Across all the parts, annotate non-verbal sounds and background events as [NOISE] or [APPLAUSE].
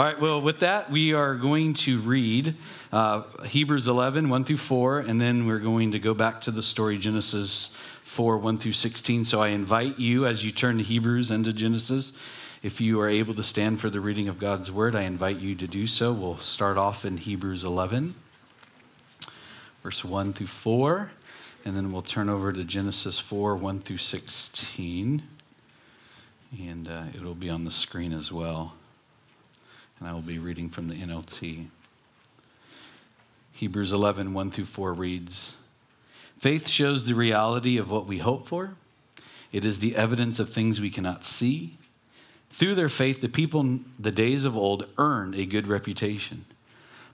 All right, well, with that, we are going to read uh, Hebrews 11, 1 through 4, and then we're going to go back to the story Genesis 4, 1 through 16. So I invite you, as you turn to Hebrews and to Genesis, if you are able to stand for the reading of God's word, I invite you to do so. We'll start off in Hebrews 11, verse 1 through 4, and then we'll turn over to Genesis 4, 1 through 16. And uh, it'll be on the screen as well and I will be reading from the NLT. Hebrews 11, 1 through 4 reads Faith shows the reality of what we hope for, it is the evidence of things we cannot see. Through their faith, the people the days of old earned a good reputation.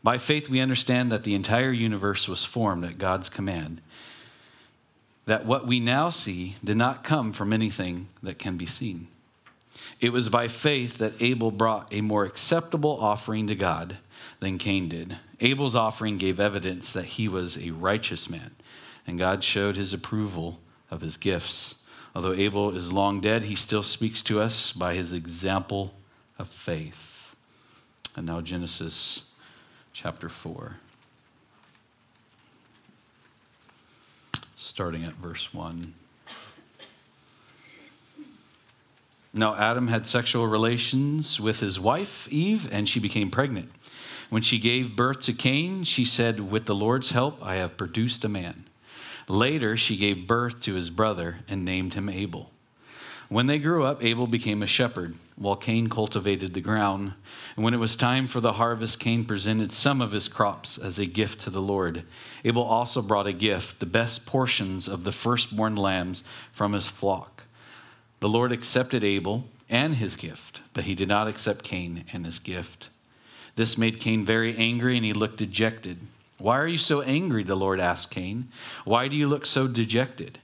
By faith, we understand that the entire universe was formed at God's command, that what we now see did not come from anything that can be seen. It was by faith that Abel brought a more acceptable offering to God than Cain did. Abel's offering gave evidence that he was a righteous man, and God showed his approval of his gifts. Although Abel is long dead, he still speaks to us by his example of faith. And now, Genesis chapter 4, starting at verse 1. Now, Adam had sexual relations with his wife, Eve, and she became pregnant. When she gave birth to Cain, she said, With the Lord's help, I have produced a man. Later, she gave birth to his brother and named him Abel. When they grew up, Abel became a shepherd, while Cain cultivated the ground. And when it was time for the harvest, Cain presented some of his crops as a gift to the Lord. Abel also brought a gift, the best portions of the firstborn lambs from his flock. The Lord accepted Abel and his gift, but he did not accept Cain and his gift. This made Cain very angry, and he looked dejected. Why are you so angry? The Lord asked Cain. Why do you look so dejected?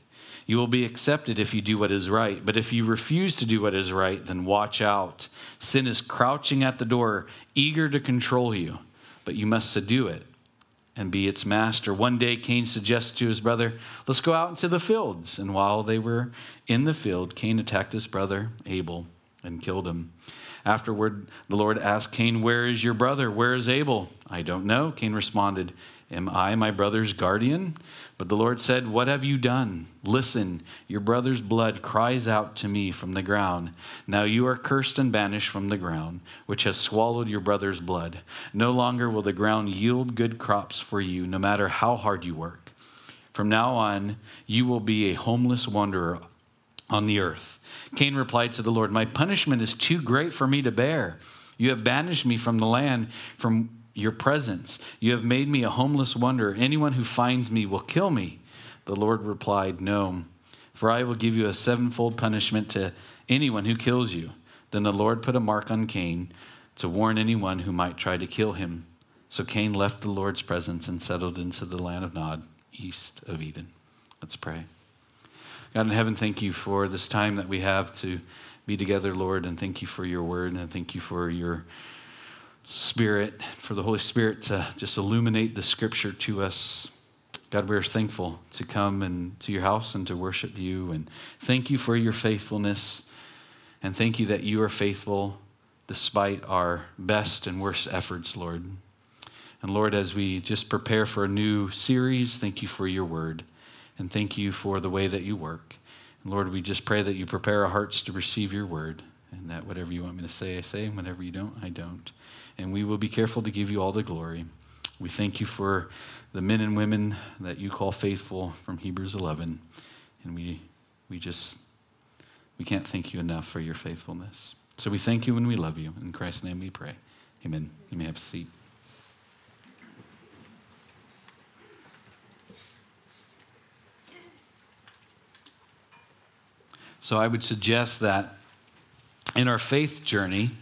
You will be accepted if you do what is right, but if you refuse to do what is right, then watch out. Sin is crouching at the door, eager to control you, but you must subdue it and be its master. One day, Cain suggested to his brother, Let's go out into the fields. And while they were in the field, Cain attacked his brother Abel and killed him. Afterward, the Lord asked Cain, Where is your brother? Where is Abel? I don't know. Cain responded, Am I my brother's guardian? But the Lord said, What have you done? Listen, your brother's blood cries out to me from the ground. Now you are cursed and banished from the ground, which has swallowed your brother's blood. No longer will the ground yield good crops for you, no matter how hard you work. From now on, you will be a homeless wanderer on the earth. Cain replied to the Lord, My punishment is too great for me to bear. You have banished me from the land from your presence. You have made me a homeless wanderer. Anyone who finds me will kill me. The Lord replied, No, for I will give you a sevenfold punishment to anyone who kills you. Then the Lord put a mark on Cain to warn anyone who might try to kill him. So Cain left the Lord's presence and settled into the land of Nod, east of Eden. Let's pray. God in heaven, thank you for this time that we have to be together, Lord, and thank you for your word, and thank you for your Spirit, for the Holy Spirit to just illuminate the scripture to us. God, we're thankful to come and to your house and to worship you. And thank you for your faithfulness. And thank you that you are faithful despite our best and worst efforts, Lord. And Lord, as we just prepare for a new series, thank you for your word. And thank you for the way that you work. And Lord, we just pray that you prepare our hearts to receive your word. And that whatever you want me to say, I say. And whatever you don't, I don't and we will be careful to give you all the glory. We thank you for the men and women that you call faithful from Hebrews 11, and we, we just, we can't thank you enough for your faithfulness. So we thank you and we love you. In Christ's name we pray. Amen. You may have a seat. So I would suggest that in our faith journey,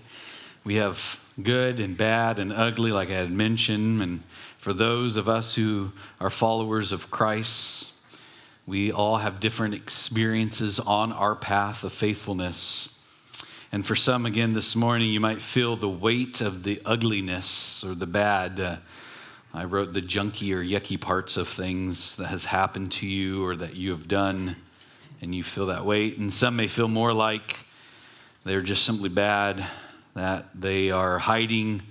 we have good and bad and ugly, like I had mentioned. And for those of us who are followers of Christ, we all have different experiences on our path of faithfulness. And for some, again, this morning, you might feel the weight of the ugliness or the bad. Uh, I wrote the junky or yucky parts of things that has happened to you or that you have done, and you feel that weight. And some may feel more like they're just simply bad that they are hiding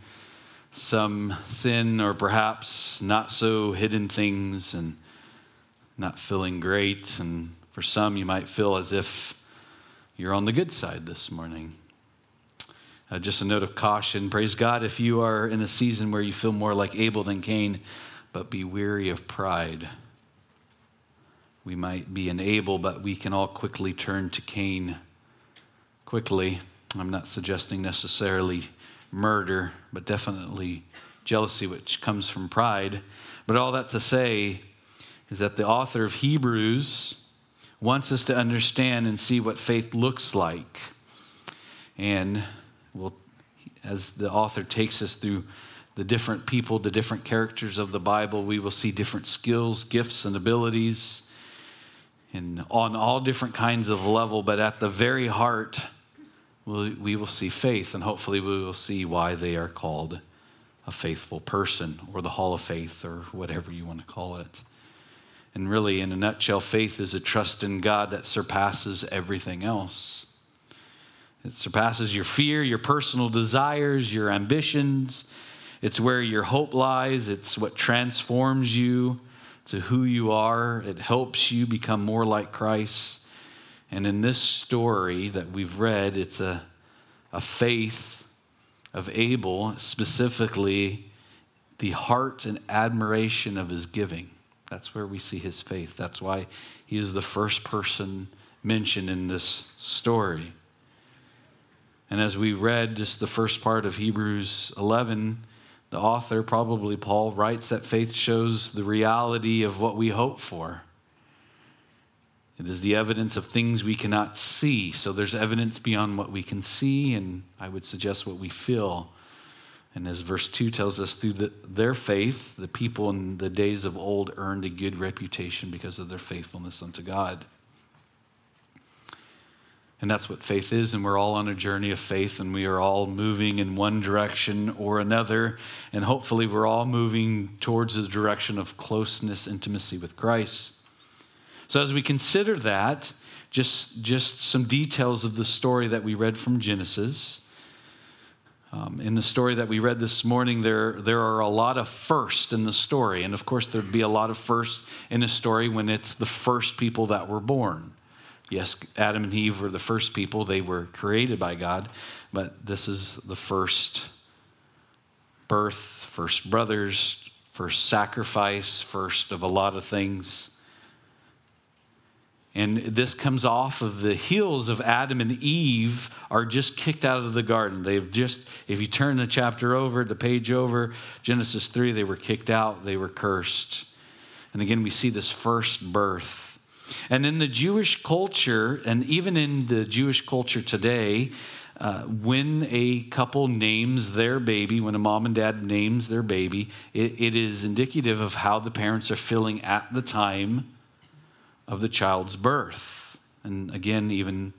some sin or perhaps not so hidden things and not feeling great. And for some, you might feel as if you're on the good side this morning. Uh, just a note of caution. Praise God if you are in a season where you feel more like Abel than Cain, but be weary of pride. We might be an Abel, but we can all quickly turn to Cain. Quickly. I'm not suggesting necessarily murder, but definitely jealousy, which comes from pride. But all that to say is that the author of Hebrews wants us to understand and see what faith looks like. And we'll, as the author takes us through the different people, the different characters of the Bible, we will see different skills, gifts, and abilities, and on all different kinds of level. But at the very heart, we will see faith, and hopefully we will see why they are called a faithful person, or the Hall of Faith, or whatever you want to call it. And really, in a nutshell, faith is a trust in God that surpasses everything else. It surpasses your fear, your personal desires, your ambitions. It's where your hope lies. It's what transforms you to who you are. It helps you become more like Christ. And in this story that we've read, it's a, a faith of Abel, specifically the heart and admiration of his giving. That's where we see his faith. That's why he is the first person mentioned in this story. And as we read just the first part of Hebrews 11, the author, probably Paul, writes that faith shows the reality of what we hope for. It is the evidence of things we cannot see. So there's evidence beyond what we can see, and I would suggest what we feel. And as verse 2 tells us, through the, their faith, the people in the days of old earned a good reputation because of their faithfulness unto God. And that's what faith is. And we're all on a journey of faith, and we are all moving in one direction or another. And hopefully, we're all moving towards the direction of closeness, intimacy with Christ. So, as we consider that, just, just some details of the story that we read from Genesis. Um, in the story that we read this morning, there, there are a lot of first in the story. And of course, there'd be a lot of first in a story when it's the first people that were born. Yes, Adam and Eve were the first people, they were created by God, but this is the first birth, first brothers, first sacrifice, first of a lot of things. And this comes off of the heels of Adam and Eve are just kicked out of the garden. They've just, if you turn the chapter over, the page over, Genesis 3, they were kicked out, they were cursed. And again, we see this first birth and in the Jewish culture, and even in the Jewish culture today, uh, when a couple names their baby, when a mom and dad names their baby, it, it is indicative of how the parents are feeling at the time of the child's birth. And again, even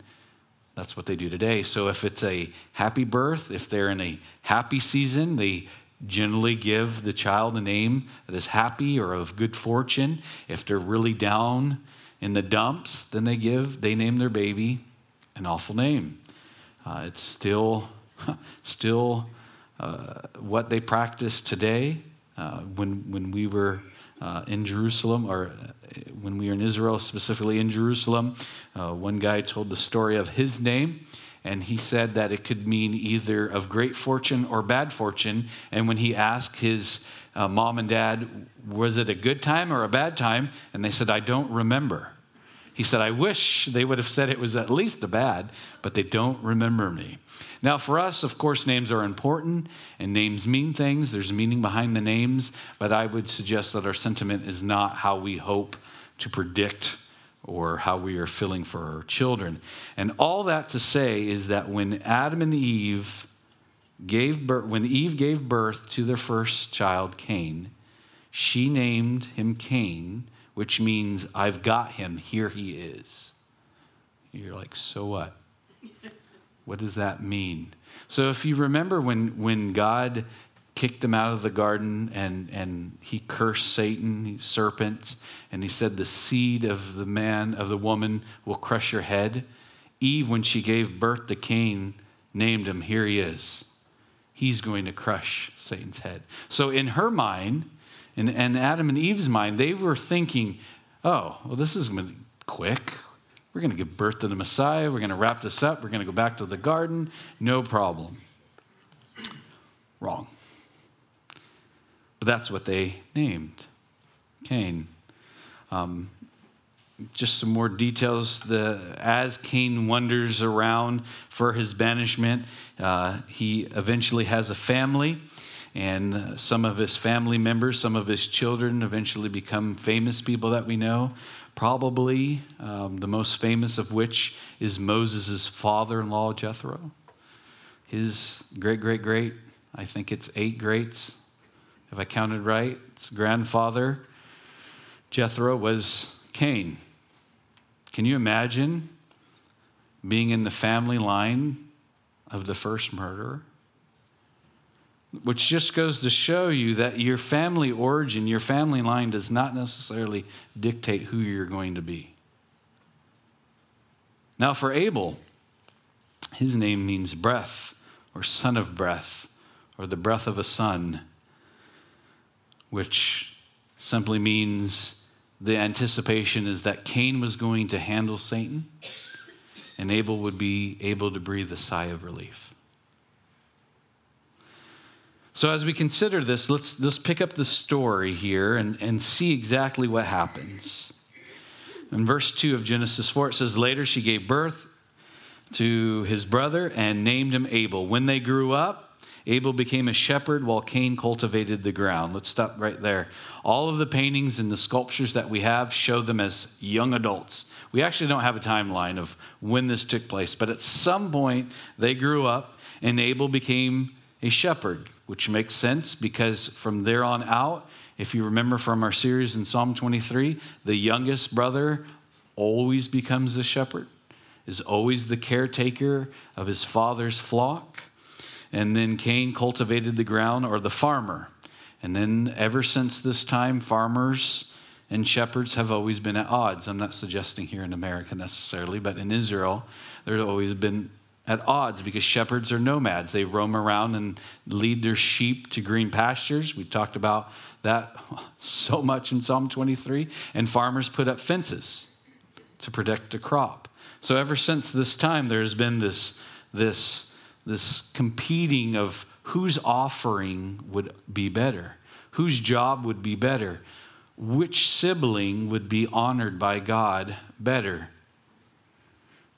that's what they do today. So if it's a happy birth, if they're in a happy season, they generally give the child a name that is happy or of good fortune. If they're really down, in the dumps, then they give, they name their baby an awful name. Uh, it's still, [LAUGHS] still uh, what they practice today. Uh, when, when we were uh, in Jerusalem, or when we were in Israel, specifically in Jerusalem, uh, one guy told the story of his name, and he said that it could mean either of great fortune or bad fortune. And when he asked his uh, mom and dad, was it a good time or a bad time? And they said, I don't remember. He said, I wish they would have said it was at least a bad, but they don't remember me. Now, for us, of course, names are important and names mean things. There's meaning behind the names, but I would suggest that our sentiment is not how we hope to predict or how we are feeling for our children. And all that to say is that when Adam and Eve gave birth, when Eve gave birth to their first child, Cain, she named him Cain, which means I've got him, here he is. You're like, so what? What does that mean? So if you remember when, when God kicked them out of the garden and, and he cursed Satan, the serpent, and he said, The seed of the man, of the woman, will crush your head. Eve, when she gave birth to Cain, named him, here he is. He's going to crush Satan's head. So, in her mind, in, and Adam and Eve's mind, they were thinking, oh, well, this is quick. We're going to give birth to the Messiah. We're going to wrap this up. We're going to go back to the garden. No problem. Wrong. But that's what they named Cain. Um, just some more details. The, as Cain wanders around for his banishment, uh, he eventually has a family, and some of his family members, some of his children, eventually become famous people that we know. Probably um, the most famous of which is Moses' father in law, Jethro. His great, great, great, I think it's eight greats, if I counted right, his grandfather, Jethro, was Cain. Can you imagine being in the family line of the first murderer? Which just goes to show you that your family origin, your family line, does not necessarily dictate who you're going to be. Now, for Abel, his name means breath or son of breath or the breath of a son, which simply means the anticipation is that Cain was going to handle Satan and Abel would be able to breathe a sigh of relief. So, as we consider this, let's, let's pick up the story here and, and see exactly what happens. In verse 2 of Genesis 4, it says, Later she gave birth to his brother and named him Abel. When they grew up, Abel became a shepherd while Cain cultivated the ground. Let's stop right there. All of the paintings and the sculptures that we have show them as young adults. We actually don't have a timeline of when this took place, but at some point they grew up and Abel became a shepherd, which makes sense because from there on out, if you remember from our series in Psalm 23, the youngest brother always becomes the shepherd, is always the caretaker of his father's flock. And then Cain cultivated the ground, or the farmer. And then ever since this time, farmers and shepherds have always been at odds. I'm not suggesting here in America necessarily, but in Israel, there's always been at odds because shepherds are nomads. They roam around and lead their sheep to green pastures. We talked about that [LAUGHS] so much in Psalm 23. And farmers put up fences to protect the crop. So ever since this time, there's been this, this this competing of whose offering would be better, whose job would be better, which sibling would be honored by God better.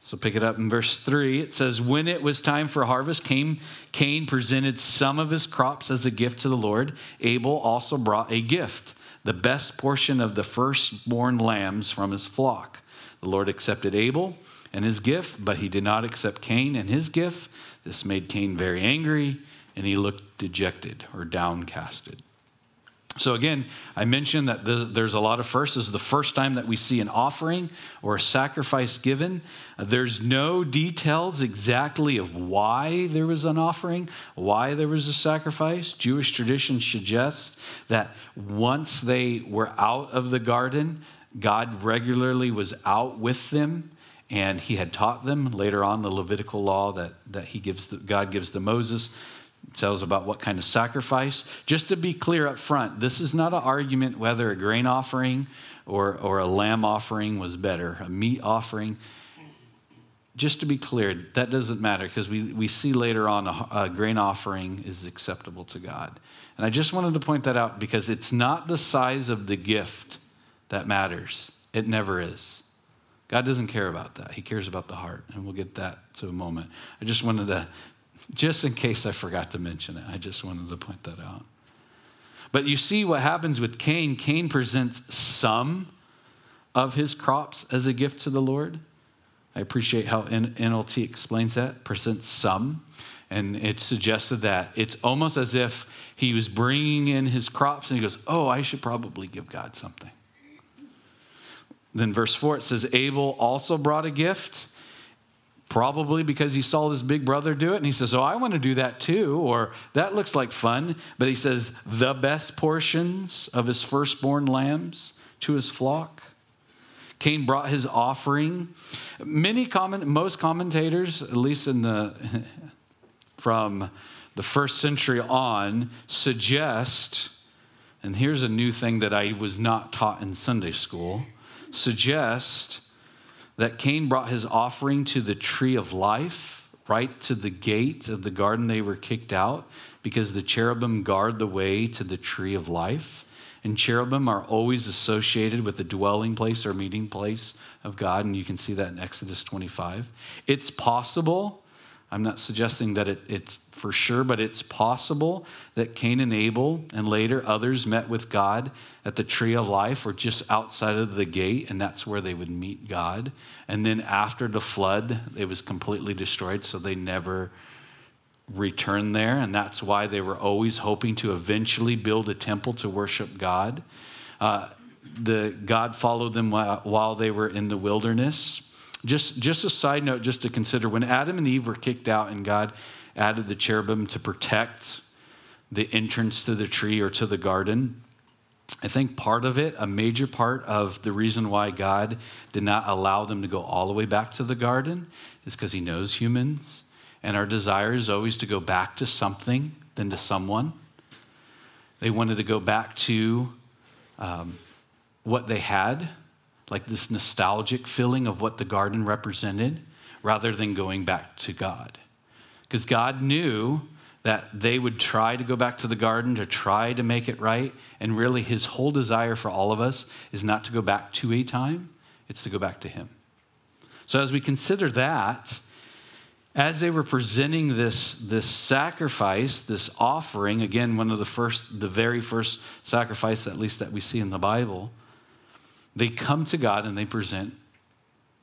So pick it up in verse 3. It says, When it was time for harvest, came Cain presented some of his crops as a gift to the Lord. Abel also brought a gift, the best portion of the firstborn lambs from his flock. The Lord accepted Abel and his gift, but he did not accept Cain and his gift. This made Cain very angry, and he looked dejected or downcasted. So, again, I mentioned that there's a lot of firsts. This is the first time that we see an offering or a sacrifice given. There's no details exactly of why there was an offering, why there was a sacrifice. Jewish tradition suggests that once they were out of the garden, God regularly was out with them and he had taught them later on the Levitical law that, that he gives the, God gives to Moses tells about what kind of sacrifice. Just to be clear up front, this is not an argument whether a grain offering or, or a lamb offering was better, a meat offering. Just to be clear, that doesn't matter because we, we see later on a, a grain offering is acceptable to God. And I just wanted to point that out because it's not the size of the gift that matters, it never is. God doesn't care about that. He cares about the heart. And we'll get that to a moment. I just wanted to, just in case I forgot to mention it, I just wanted to point that out. But you see what happens with Cain. Cain presents some of his crops as a gift to the Lord. I appreciate how NLT explains that, presents some. And it suggested that it's almost as if he was bringing in his crops and he goes, Oh, I should probably give God something. Then, verse 4, it says, Abel also brought a gift, probably because he saw his big brother do it. And he says, Oh, I want to do that too. Or that looks like fun. But he says, The best portions of his firstborn lambs to his flock. Cain brought his offering. Many comment, most commentators, at least in the [LAUGHS] from the first century on suggest, and here's a new thing that I was not taught in Sunday school, suggest that Cain brought his offering to the tree of life, right to the gate of the garden they were kicked out, because the cherubim guard the way to the tree of life. And cherubim are always associated with the dwelling place or meeting place of God, and you can see that in Exodus 25. It's possible, I'm not suggesting that it, it's for sure, but it's possible that Cain and Abel and later others met with God at the tree of life or just outside of the gate, and that's where they would meet God. And then after the flood, it was completely destroyed, so they never returned there, and that's why they were always hoping to eventually build a temple to worship God. Uh, the God followed them while, while they were in the wilderness. Just, just a side note, just to consider when Adam and Eve were kicked out and God added the cherubim to protect the entrance to the tree or to the garden. I think part of it, a major part of the reason why God did not allow them to go all the way back to the garden, is because He knows humans. And our desire is always to go back to something than to someone. They wanted to go back to um, what they had, like this nostalgic feeling of what the garden represented, rather than going back to God because God knew that they would try to go back to the garden to try to make it right. And really, his whole desire for all of us is not to go back to a time, it's to go back to him. So, as we consider that, as they were presenting this, this sacrifice, this offering, again, one of the first, the very first sacrifice, at least that we see in the Bible, they come to God and they present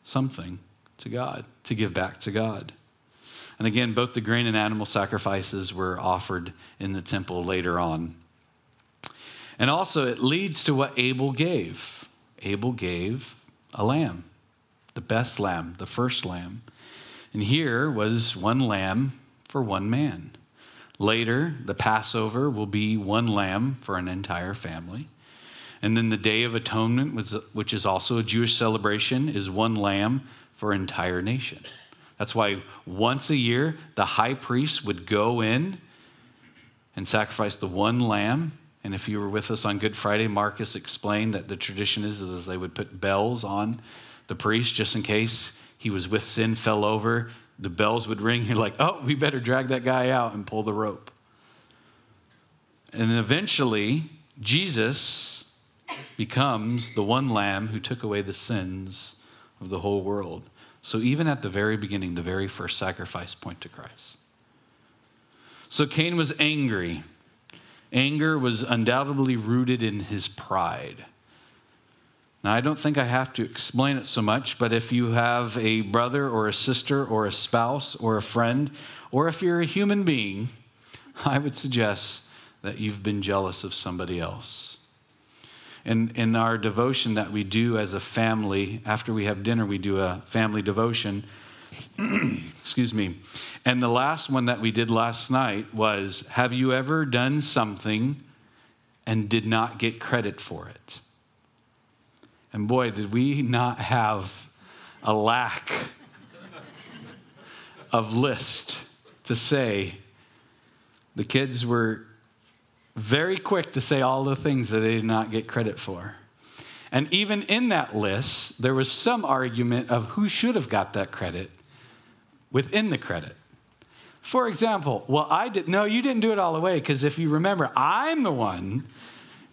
something to God to give back to God. And again, both the grain and animal sacrifices were offered in the temple later on. And also, it leads to what Abel gave. Abel gave a lamb, the best lamb, the first lamb. And here was one lamb for one man. Later, the Passover will be one lamb for an entire family. And then the Day of Atonement, which is also a Jewish celebration, is one lamb for an entire nation. That's why once a year, the high priest would go in and sacrifice the one lamb. And if you were with us on Good Friday, Marcus explained that the tradition is that they would put bells on the priest just in case he was with sin, fell over. The bells would ring. [LAUGHS] You're like, oh, we better drag that guy out and pull the rope. And eventually, Jesus becomes the one lamb who took away the sins of the whole world. So, even at the very beginning, the very first sacrifice point to Christ. So, Cain was angry. Anger was undoubtedly rooted in his pride. Now, I don't think I have to explain it so much, but if you have a brother or a sister or a spouse or a friend, or if you're a human being, [LAUGHS] I would suggest that you've been jealous of somebody else in, in our devotion that we do as a family, after we have dinner, we do a family devotion. [CLEARS THROAT] Excuse me. And the last one that we did last night was Have you ever done something and did not get credit for it? And boy, did we not have a lack of list to say the kids were very quick to say all the things that they did not get credit for. And even in that list, there was some argument of who should have got that credit within the credit. For example, well, I did no, you didn't do it all the way because if you remember, I'm the one.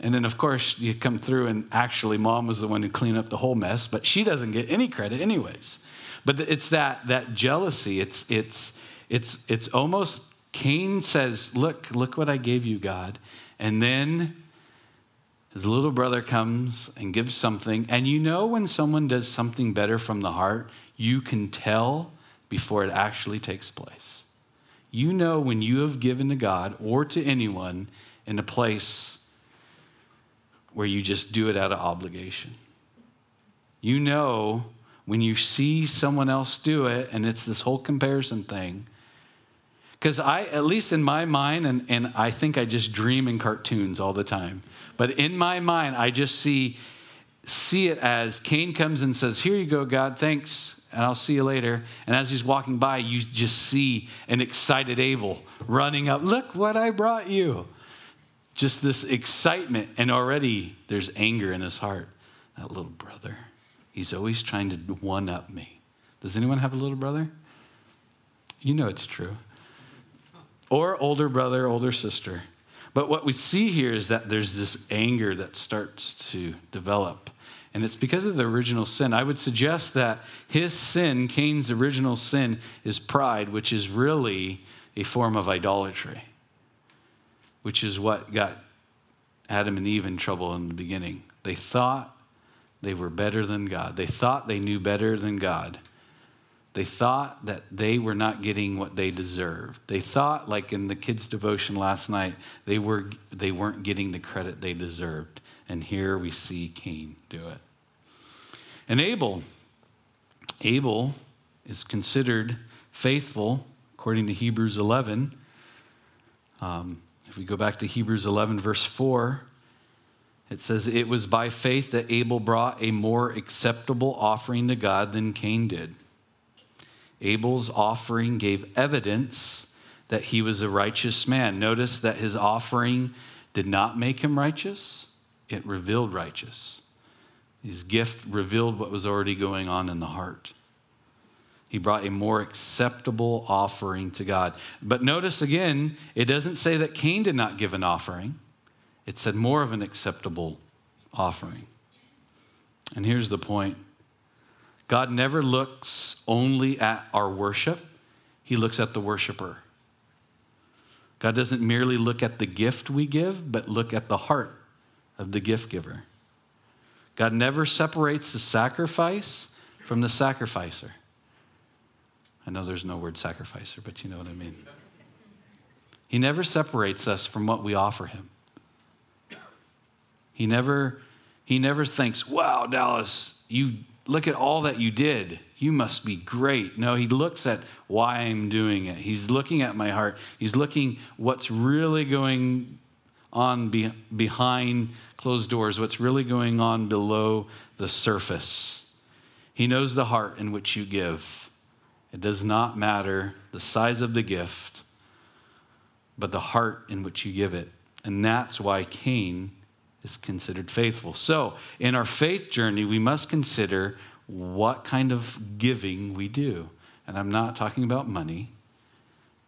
And then, of course, you come through, and actually, mom was the one who cleaned up the whole mess, but she doesn't get any credit, anyways. But it's that that jealousy. It's it's it's it's almost Cain says, Look, look what I gave you, God. And then his little brother comes and gives something. And you know when someone does something better from the heart, you can tell before it actually takes place. You know when you have given to God or to anyone in a place where you just do it out of obligation. You know when you see someone else do it and it's this whole comparison thing because I, at least in my mind, and, and I think I just dream in cartoons all the time, but in my mind, I just see, see it as Cain comes and says, Here you go, God, thanks. and I'll see you later. And as he's walking by, you just see an excited Abel running up. Look what I brought you. Just this excitement. And already there's anger in his heart. That little brother, he's always trying to one up me. Does anyone have a little brother? You know it's true. Or older brother, older sister. But what we see here is that there's this anger that starts to develop. And it's because of the original sin. I would suggest that his sin, Cain's original sin, is pride, which is really a form of idolatry, which is what got Adam and Eve in trouble in the beginning. They thought they were better than God, they thought they knew better than God. They thought that they were not getting what they deserved. They thought, like in the kids' devotion last night, they, were, they weren't getting the credit they deserved. And here we see Cain do it. And Abel, Abel is considered faithful according to Hebrews 11. Um, if we go back to Hebrews 11, verse 4, it says, It was by faith that Abel brought a more acceptable offering to God than Cain did. Abel's offering gave evidence that he was a righteous man. Notice that his offering did not make him righteous, it revealed righteous. His gift revealed what was already going on in the heart. He brought a more acceptable offering to God. But notice again, it doesn't say that Cain did not give an offering, it said more of an acceptable offering. And here's the point God never looks only at our worship, He looks at the worshiper. God doesn't merely look at the gift we give, but look at the heart of the gift giver. God never separates the sacrifice from the sacrificer. I know there's no word sacrificer, but you know what I mean. He never separates us from what we offer him. He never he never thinks, "Wow, Dallas, you look at all that you did. You must be great. No, he looks at why I'm doing it. He's looking at my heart. He's looking what's really going on be, behind closed doors, what's really going on below the surface. He knows the heart in which you give. It does not matter the size of the gift, but the heart in which you give it. And that's why Cain is considered faithful. So, in our faith journey, we must consider what kind of giving we do. And I'm not talking about money,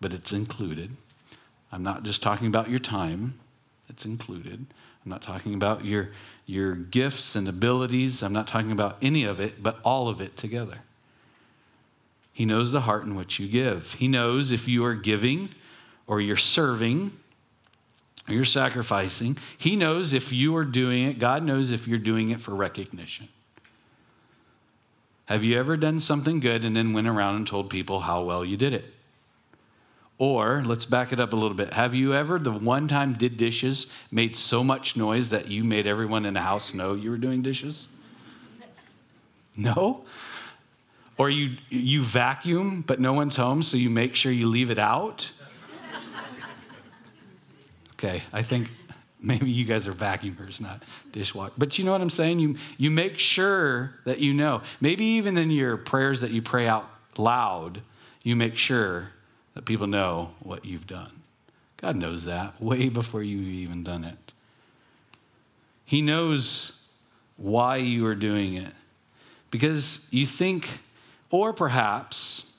but it's included. I'm not just talking about your time, it's included. I'm not talking about your, your gifts and abilities. I'm not talking about any of it, but all of it together. He knows the heart in which you give. He knows if you are giving or you're serving you're sacrificing. He knows if you are doing it, God knows if you're doing it for recognition. Have you ever done something good and then went around and told people how well you did it? Or let's back it up a little bit. Have you ever, the one time did dishes, made so much noise that you made everyone in the house know you were doing dishes? No? Or you, you vacuum, but no one's home, so you make sure you leave it out? Okay, I think maybe you guys are vacuumers, not dishwasher. But you know what I'm saying? You, you make sure that you know. Maybe even in your prayers that you pray out loud, you make sure that people know what you've done. God knows that way before you've even done it. He knows why you are doing it. Because you think, or perhaps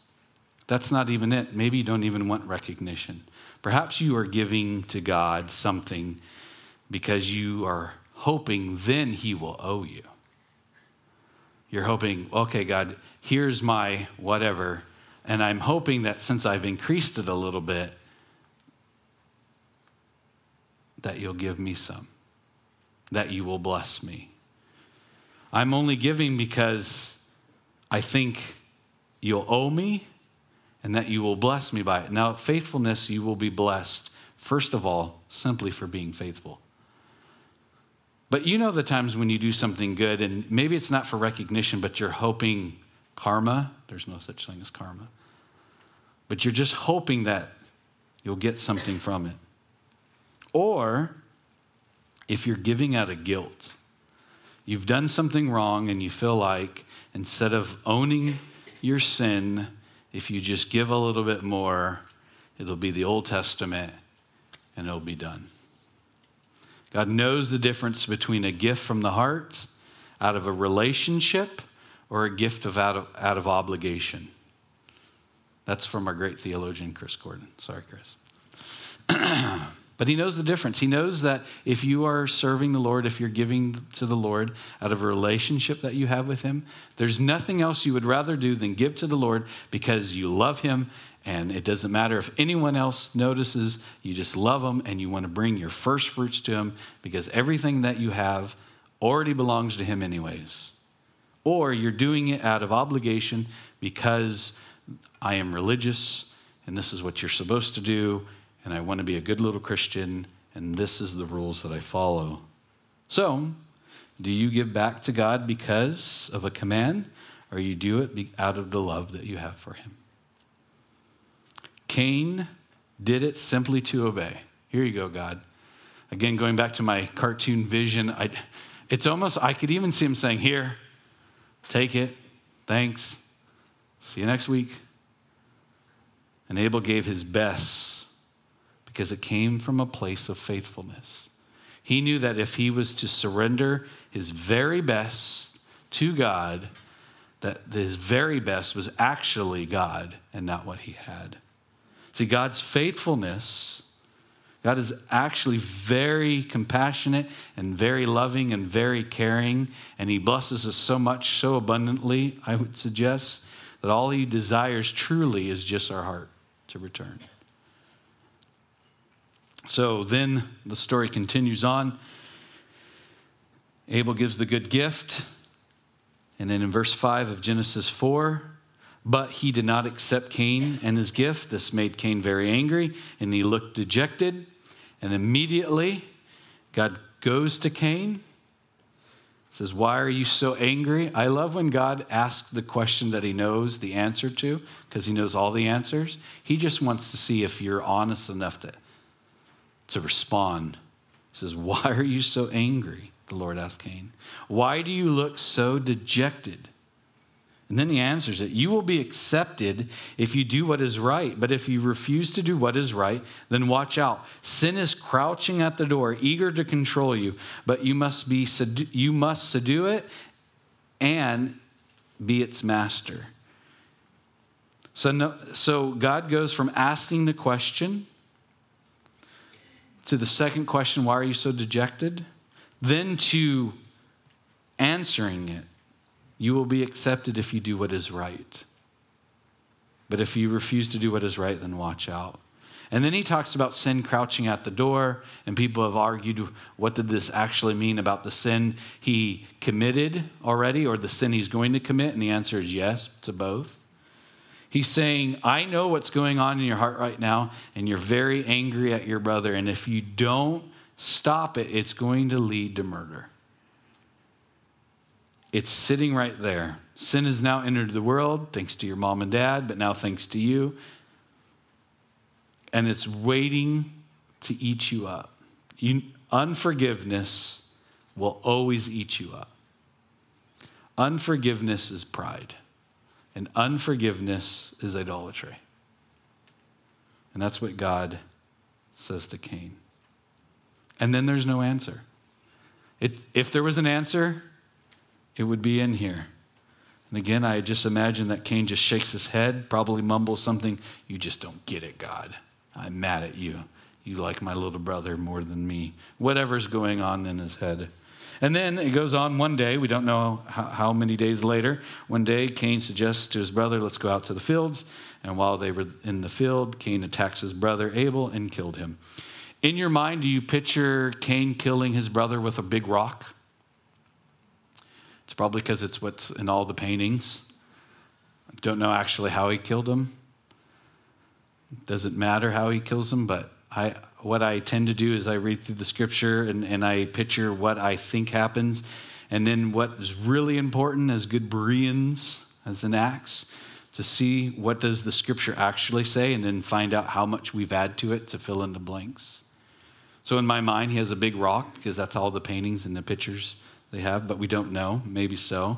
that's not even it. Maybe you don't even want recognition. Perhaps you are giving to God something because you are hoping then He will owe you. You're hoping, okay, God, here's my whatever, and I'm hoping that since I've increased it a little bit, that you'll give me some, that you will bless me. I'm only giving because I think you'll owe me and that you will bless me by it. Now, faithfulness, you will be blessed, first of all, simply for being faithful. But you know the times when you do something good, and maybe it's not for recognition, but you're hoping karma. There's no such thing as karma. But you're just hoping that you'll get something from it. Or if you're giving out of guilt, you've done something wrong and you feel like instead of owning your sin if you just give a little bit more. It'll be the Old Testament and it'll be done. God knows the difference between a gift from the heart out of a relationship or a gift of out of, out of obligation. That's from our great theologian, Chris Gordon. Sorry, Chris. [CLEARS THROAT] but he knows the difference. He knows that if you are serving the Lord, if you're giving to the Lord out of a relationship that you have with him, there's nothing else you would rather do than give to the Lord because you love him and it doesn't matter if anyone else notices, you just love him and you want to bring your first fruits to him because everything that you have already belongs to him, anyways. Or you're doing it out of obligation because I am religious and this is what you're supposed to do and I want to be a good little Christian and this is the rules that I follow. So, do you give back to God because of a command or you do it out of the love that you have for him? Cain did it simply to obey. Here you go, God. Again, going back to my cartoon vision, I, it's almost, I could even see him saying, Here, take it. Thanks. See you next week. And Abel gave his best because it came from a place of faithfulness. He knew that if he was to surrender his very best to God, that his very best was actually God and not what he had. See, God's faithfulness, God is actually very compassionate and very loving and very caring, and He blesses us so much, so abundantly, I would suggest, that all He desires truly is just our heart to return. So then the story continues on. Abel gives the good gift. And then in verse 5 of Genesis 4, but he did not accept Cain and his gift. This made Cain very angry, and he looked dejected. And immediately, God goes to Cain, says, Why are you so angry? I love when God asks the question that he knows the answer to, because he knows all the answers. He just wants to see if you're honest enough to, to respond. He says, Why are you so angry? The Lord asked Cain. Why do you look so dejected? And then he answers it You will be accepted if you do what is right, but if you refuse to do what is right, then watch out. Sin is crouching at the door, eager to control you, but you must, be, you must subdue it and be its master. So, no, so God goes from asking the question to the second question, Why are you so dejected? Then to answering it you will be accepted if you do what is right. But if you refuse to do what is right, then watch out. And then he talks about sin crouching at the door, and people have argued what did this actually mean about the sin he committed already or the sin he's going to commit? And the answer is yes to both. He's saying, I know what's going on in your heart right now, and you're very angry at your brother, and if you don't stop it, it's going to lead to murder. It's sitting right there. Sin has now entered the world, thanks to your mom and dad, but now thanks to you. And it's waiting to eat you up. You, unforgiveness will always eat you up. Unforgiveness is pride, and unforgiveness is idolatry. And that's what God says to Cain. And then there's no answer. It, if there was an answer, it would be in here. And again, I just imagine that Cain just shakes his head, probably mumbles something, You just don't get it, God. I'm mad at you. You like my little brother more than me. Whatever's going on in his head. And then it goes on one day, we don't know how, how, many days later. One day, Cain suggests to his brother, Let's go out to the fields. And while they were in the field, Cain attacks his brother Abel and killed him. In your mind, do you picture Cain killing his brother with a big rock? It's probably because it's what's in all the paintings. I don't know actually how he killed him. Doesn't matter how he kills him, but I, what I tend to do is I read through the scripture and, and I picture what I think happens. And then what is really important as good Bereans, as an Acts, to see what does the scripture actually say and then find out how much we've added to it to fill in the blanks. So in my mind, he has a big rock because that's all the paintings and the pictures They have, but we don't know. Maybe so.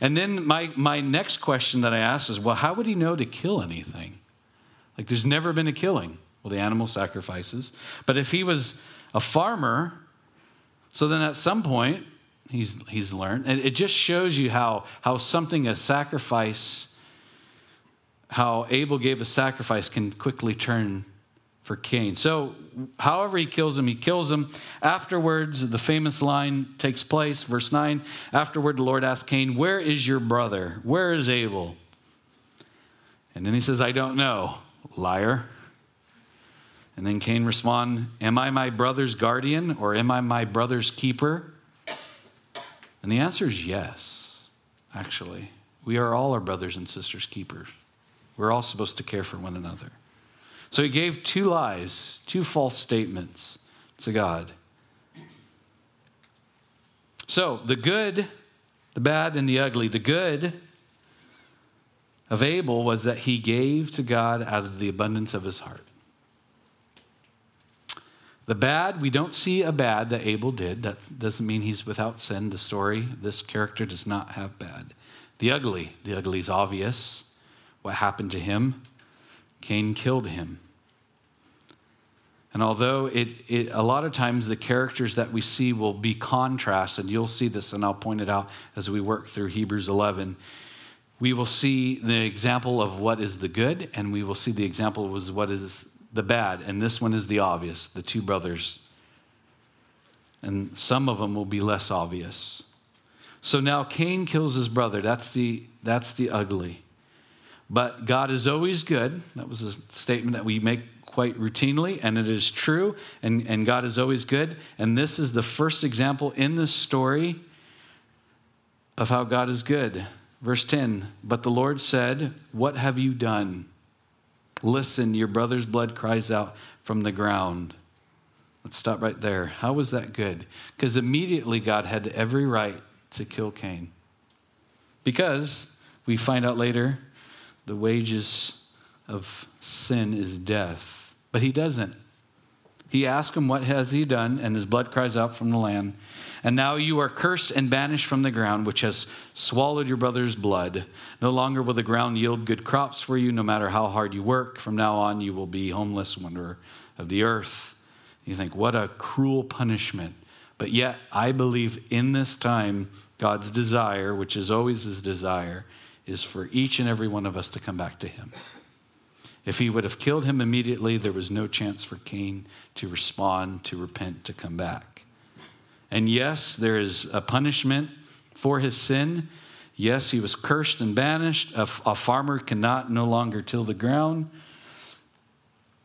And then my, my next question that I ask is well, how would he know to kill anything? Like, there's never been a killing. Well, the animal sacrifices. But if he was a farmer, so then at some point, he's, he's learned. And it just shows you how, how something, a sacrifice, how Abel gave a sacrifice can quickly turn for Cain. So, however, he kills him, he kills him. Afterwards, the famous line takes place, verse 9. Afterward, the Lord asked Cain, Where is your brother? Where is Abel? And then he says, I don't know, liar. And then Cain responds, Am I my brother's guardian or am I my brother's keeper? And the answer is yes, actually. We are all our brothers and sisters' keepers. We're all supposed to care for one another. So he gave two lies, two false statements to God. So the good, the bad, and the ugly. The good of Abel was that he gave to God out of the abundance of his heart. The bad, we don't see a bad that Abel did. That doesn't mean he's without sin. The story, this character does not have bad. The ugly, the ugly is obvious. What happened to him? Cain killed him. And although it, it, a lot of times the characters that we see will be contrast, and you'll see this, and I'll point it out as we work through Hebrews 11, we will see the example of what is the good, and we will see the example of what is the bad. And this one is the obvious the two brothers. And some of them will be less obvious. So now Cain kills his brother. That's the, that's the ugly. But God is always good. That was a statement that we make quite routinely, and it is true, and, and God is always good. And this is the first example in this story of how God is good. Verse 10 But the Lord said, What have you done? Listen, your brother's blood cries out from the ground. Let's stop right there. How was that good? Because immediately God had every right to kill Cain. Because we find out later the wages of sin is death. But he doesn't. He asks him, What has he done? And his blood cries out from the land. And now you are cursed and banished from the ground, which has swallowed your brother's blood. No longer will the ground yield good crops for you, no matter how hard you work. From now on, you will be homeless, wanderer of the earth. You think, What a cruel punishment. But yet, I believe in this time, God's desire, which is always his desire, is for each and every one of us to come back to him. If he would have killed him immediately, there was no chance for Cain to respond, to repent, to come back. And yes, there is a punishment for his sin. Yes, he was cursed and banished. A, farmer cannot no longer till the ground.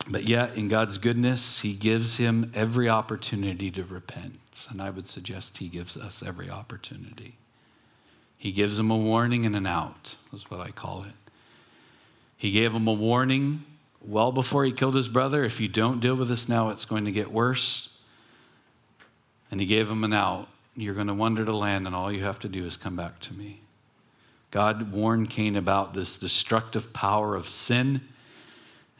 But yet, in God's goodness, he gives him every opportunity to repent. And I would suggest he gives us every opportunity. He gives him a warning and an out, is what I call it. He gave him a warning well before he killed his brother if you don't deal with this now, it's going to get worse. And he gave him an out. You're going to wander to land, and all you have to do is come back to me. God warned Cain about this destructive power of sin.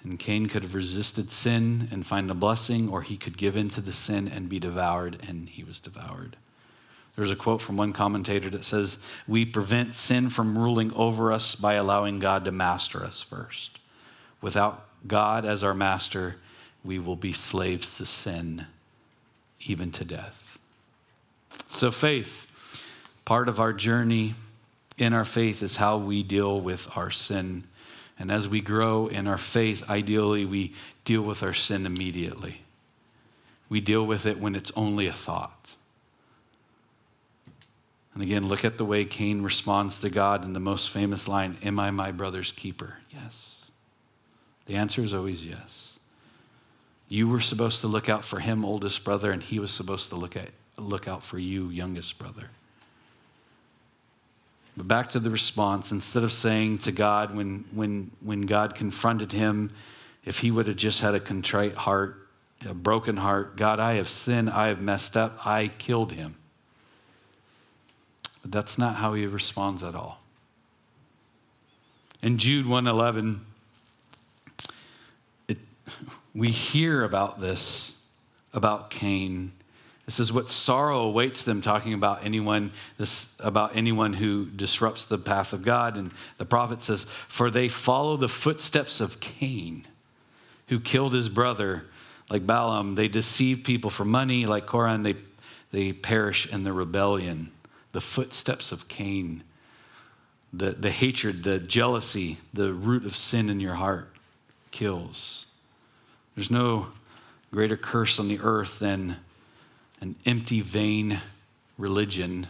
And Cain could have resisted sin and find a blessing, or he could give in to the sin and be devoured, and he was devoured. There's a quote from one commentator that says, We prevent sin from ruling over us by allowing God to master us first. Without God as our master, we will be slaves to sin, even to death. So, faith, part of our journey in our faith is how we deal with our sin. And as we grow in our faith, ideally, we deal with our sin immediately. We deal with it when it's only a thought. And again, look at the way Cain responds to God in the most famous line Am I my brother's keeper? Yes. The answer is always yes. You were supposed to look out for him, oldest brother, and he was supposed to look, at, look out for you, youngest brother. But back to the response, instead of saying to God when, when, when God confronted him, if he would have just had a contrite heart, a broken heart, God, I have sinned, I have messed up, I killed him. But that's not how he responds at all. In Jude 111, it, we hear about this, about Cain, This is what sorrow awaits them, talking about anyone, this, about anyone who disrupts the path of God. And the prophet says, For they follow the footsteps of Cain, who killed his brother, like Balaam. They deceive people for money, like Korah, they, they perish in the rebellion. The footsteps of Cain, the, the hatred, the jealousy, the root of sin in your heart kills. There's no greater curse on the earth than an empty, vain religion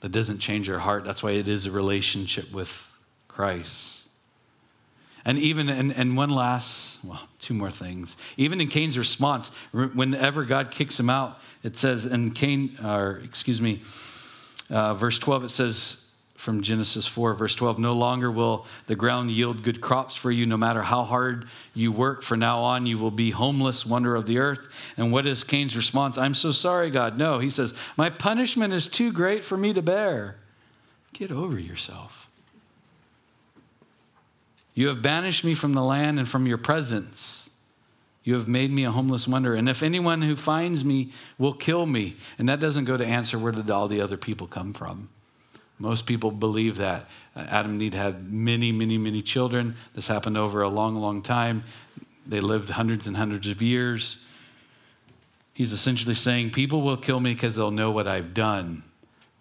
that doesn't change your heart. That's why it is a relationship with Christ. And even, and, and one last, well, two more things. Even in Cain's response, whenever God kicks him out, it says, in Cain, or excuse me, uh, verse 12, it says, from Genesis 4, verse 12 No longer will the ground yield good crops for you, no matter how hard you work. From now on, you will be homeless, wonder of the earth. And what is Cain's response? I'm so sorry, God. No, he says, My punishment is too great for me to bear. Get over yourself. You have banished me from the land and from your presence. You have made me a homeless wonder. And if anyone who finds me will kill me. And that doesn't go to answer where did all the other people come from. Most people believe that. Uh, Adam and Eve had many, many, many children. This happened over a long, long time. They lived hundreds and hundreds of years. He's essentially saying, People will kill me because they'll know what I've done.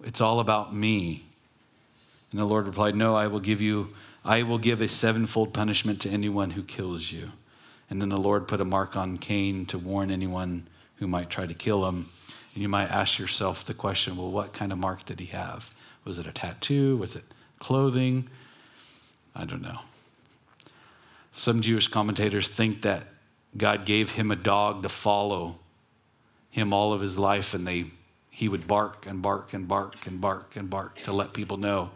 It's all about me. And the Lord replied, No, I will give you, I will give a sevenfold punishment to anyone who kills you. And then the Lord put a mark on Cain to warn anyone who might try to kill him. And you might ask yourself the question, well, what kind of mark did he have? Was it a tattoo? Was it clothing? I don't know. Some Jewish commentators think that God gave him a dog to follow him all of his life, and they, he would bark and bark and bark and bark and bark to let people know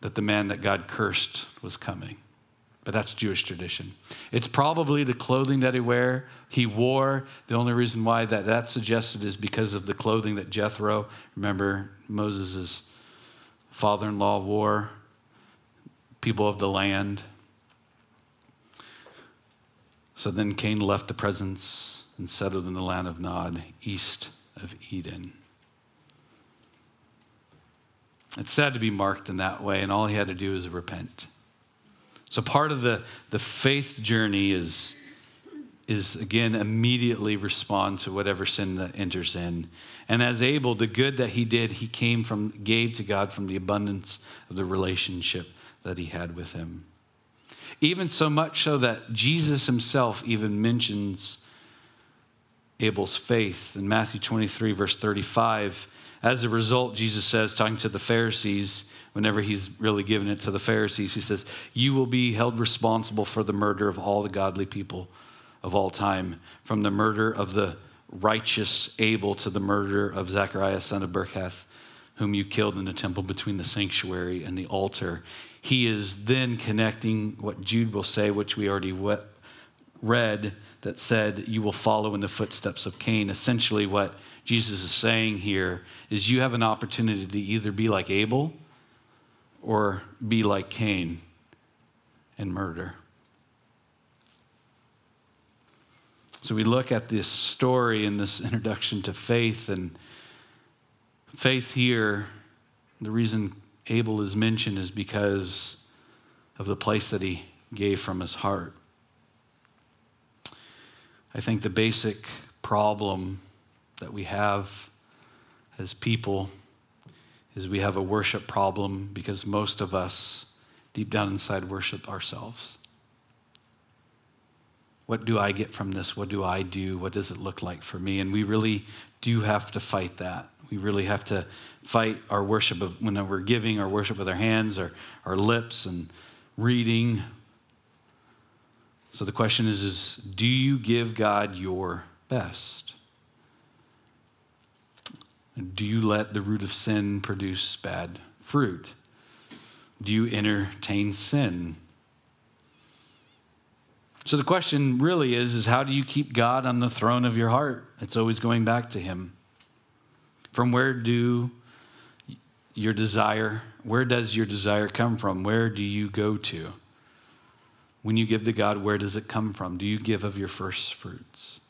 that the man that God cursed was coming. But that's Jewish tradition. It's probably the clothing that he wear, he wore. The only reason why that that's suggested is because of the clothing that Jethro, remember Moses' father in law wore, people of the land. So then Cain left the presence and settled in the land of Nod, east of Eden. It's sad to be marked in that way, and all he had to do is repent. So part of the, the faith journey is is again immediately respond to whatever sin that enters in. And as Abel, the good that he did, he came from, gave to God from the abundance of the relationship that he had with him. Even so much so that Jesus himself even mentions Abel's faith in Matthew 23, verse 35. As a result, Jesus says, talking to the Pharisees, whenever he's really giving it to the Pharisees, he says, You will be held responsible for the murder of all the godly people of all time, from the murder of the righteous Abel to the murder of Zechariah, son of Berechiah, whom you killed in the temple between the sanctuary and the altar. He is then connecting what Jude will say, which we already read, that said, You will follow in the footsteps of Cain. Essentially, what Jesus is saying here is you have an opportunity to either be like Abel or be like Cain and murder. So we look at this story in this introduction to faith, and faith here, the reason Abel is mentioned is because of the place that he gave from his heart. I think the basic problem that we have as people is we have a worship problem because most of us, deep down inside, worship ourselves. What do I get from this? What do I do? What does it look like for me? And we really do have to fight that. We really have to fight our worship of when we're giving our worship with our hands, our, our lips, and reading. So the question is, is do you give God your best? Do you let the root of sin produce bad fruit? Do you entertain sin? So the question really is, is how do you keep God on the throne of your heart? It's always going back to him. From where do your desire, where does your desire come from? Where do you go to? When you give to God, where does it come from? Do you give of your first fruits?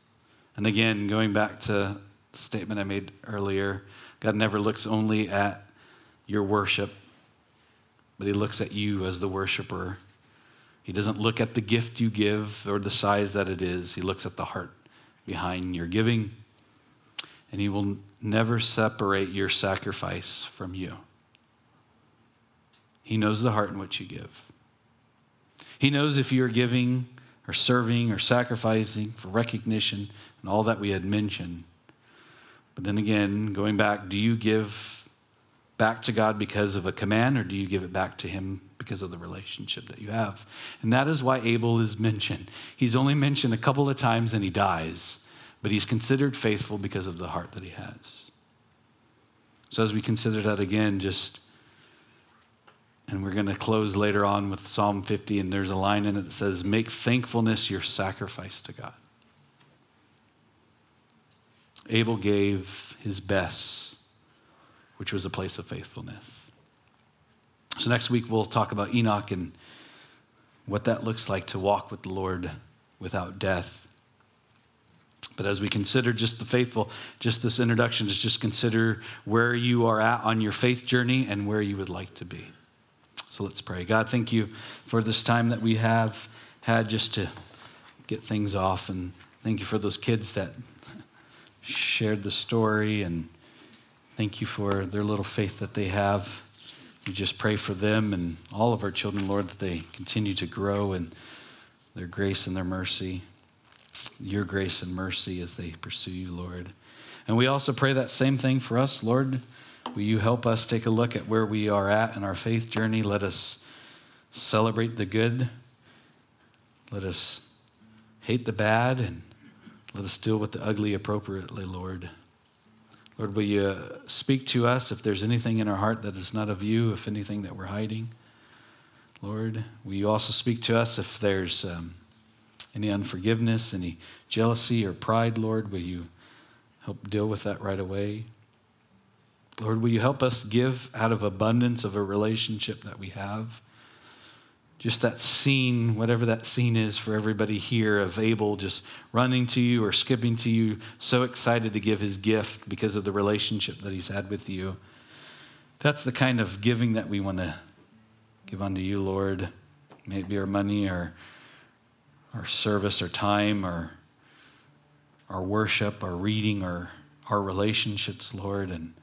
And again, going back to statement I made earlier. God never looks only at your worship, but He looks at you as the worshiper. He doesn't look at the gift you give or the size that it is, He looks at the heart behind your giving. And He will never separate your sacrifice from you. He knows the heart in which you give. He knows if you're giving or serving or sacrificing for recognition and all that we had mentioned. But then again, going back, do you give back to God because of a command or do you give it back to Him because of the relationship that you have? And that is why Abel is mentioned. He's only mentioned a couple of times and he dies, but he's considered faithful because of the heart that he has. So as we consider that again, just and we're going to close later on with Psalm 50, and there's a line in it that says, Make thankfulness your sacrifice to God. Abel gave his best, which was a place of faithfulness. So next week we'll talk about Enoch and what that looks like to walk with the Lord without death. But as we consider just the faithful, just this introduction is just consider where you are at on your faith journey and where you would like to be. So let's pray. God, thank you for this time that we have had just to get things off. And thank you for those kids that shared the story. And thank you for their little faith that they have. We just pray for them and all of our children, Lord, that they continue to grow in their grace and their mercy, your grace and mercy as they pursue you, Lord. And we also pray that same thing for us, Lord. Will you help us take a look at where we are at in our faith journey? Let us celebrate the good. Let us hate the bad and let us deal with the ugly appropriately, Lord. Lord, will you speak to us if there's anything in our heart that is not of you, if anything that we're hiding? Lord, will you also speak to us if there's um, any unforgiveness, any jealousy or pride, Lord? Will you help deal with that right away? Lord, will you help us give out of abundance of a relationship that we have? Just that scene, whatever that scene is for everybody here of Abel just running to you or skipping to you, so excited to give his gift because of the relationship that he's had with you. That's the kind of giving that we want to give unto you, Lord. Maybe our money or our service or time or our worship, our reading, or our relationships, Lord. And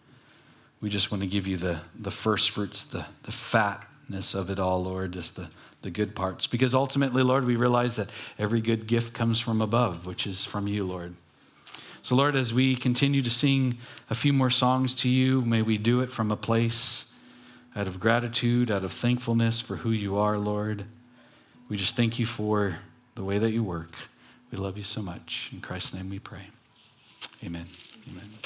we just want to give you the, the first fruits, the, the fatness of it all, Lord, just the the good parts. Because ultimately, Lord, we realize that every good gift comes from above, which is from you, Lord. So, Lord, as we continue to sing a few more songs to you, may we do it from a place out of gratitude, out of thankfulness for who you are, Lord. We just thank you for the way that you work. We love you so much. In Christ's name we pray. Amen. Amen.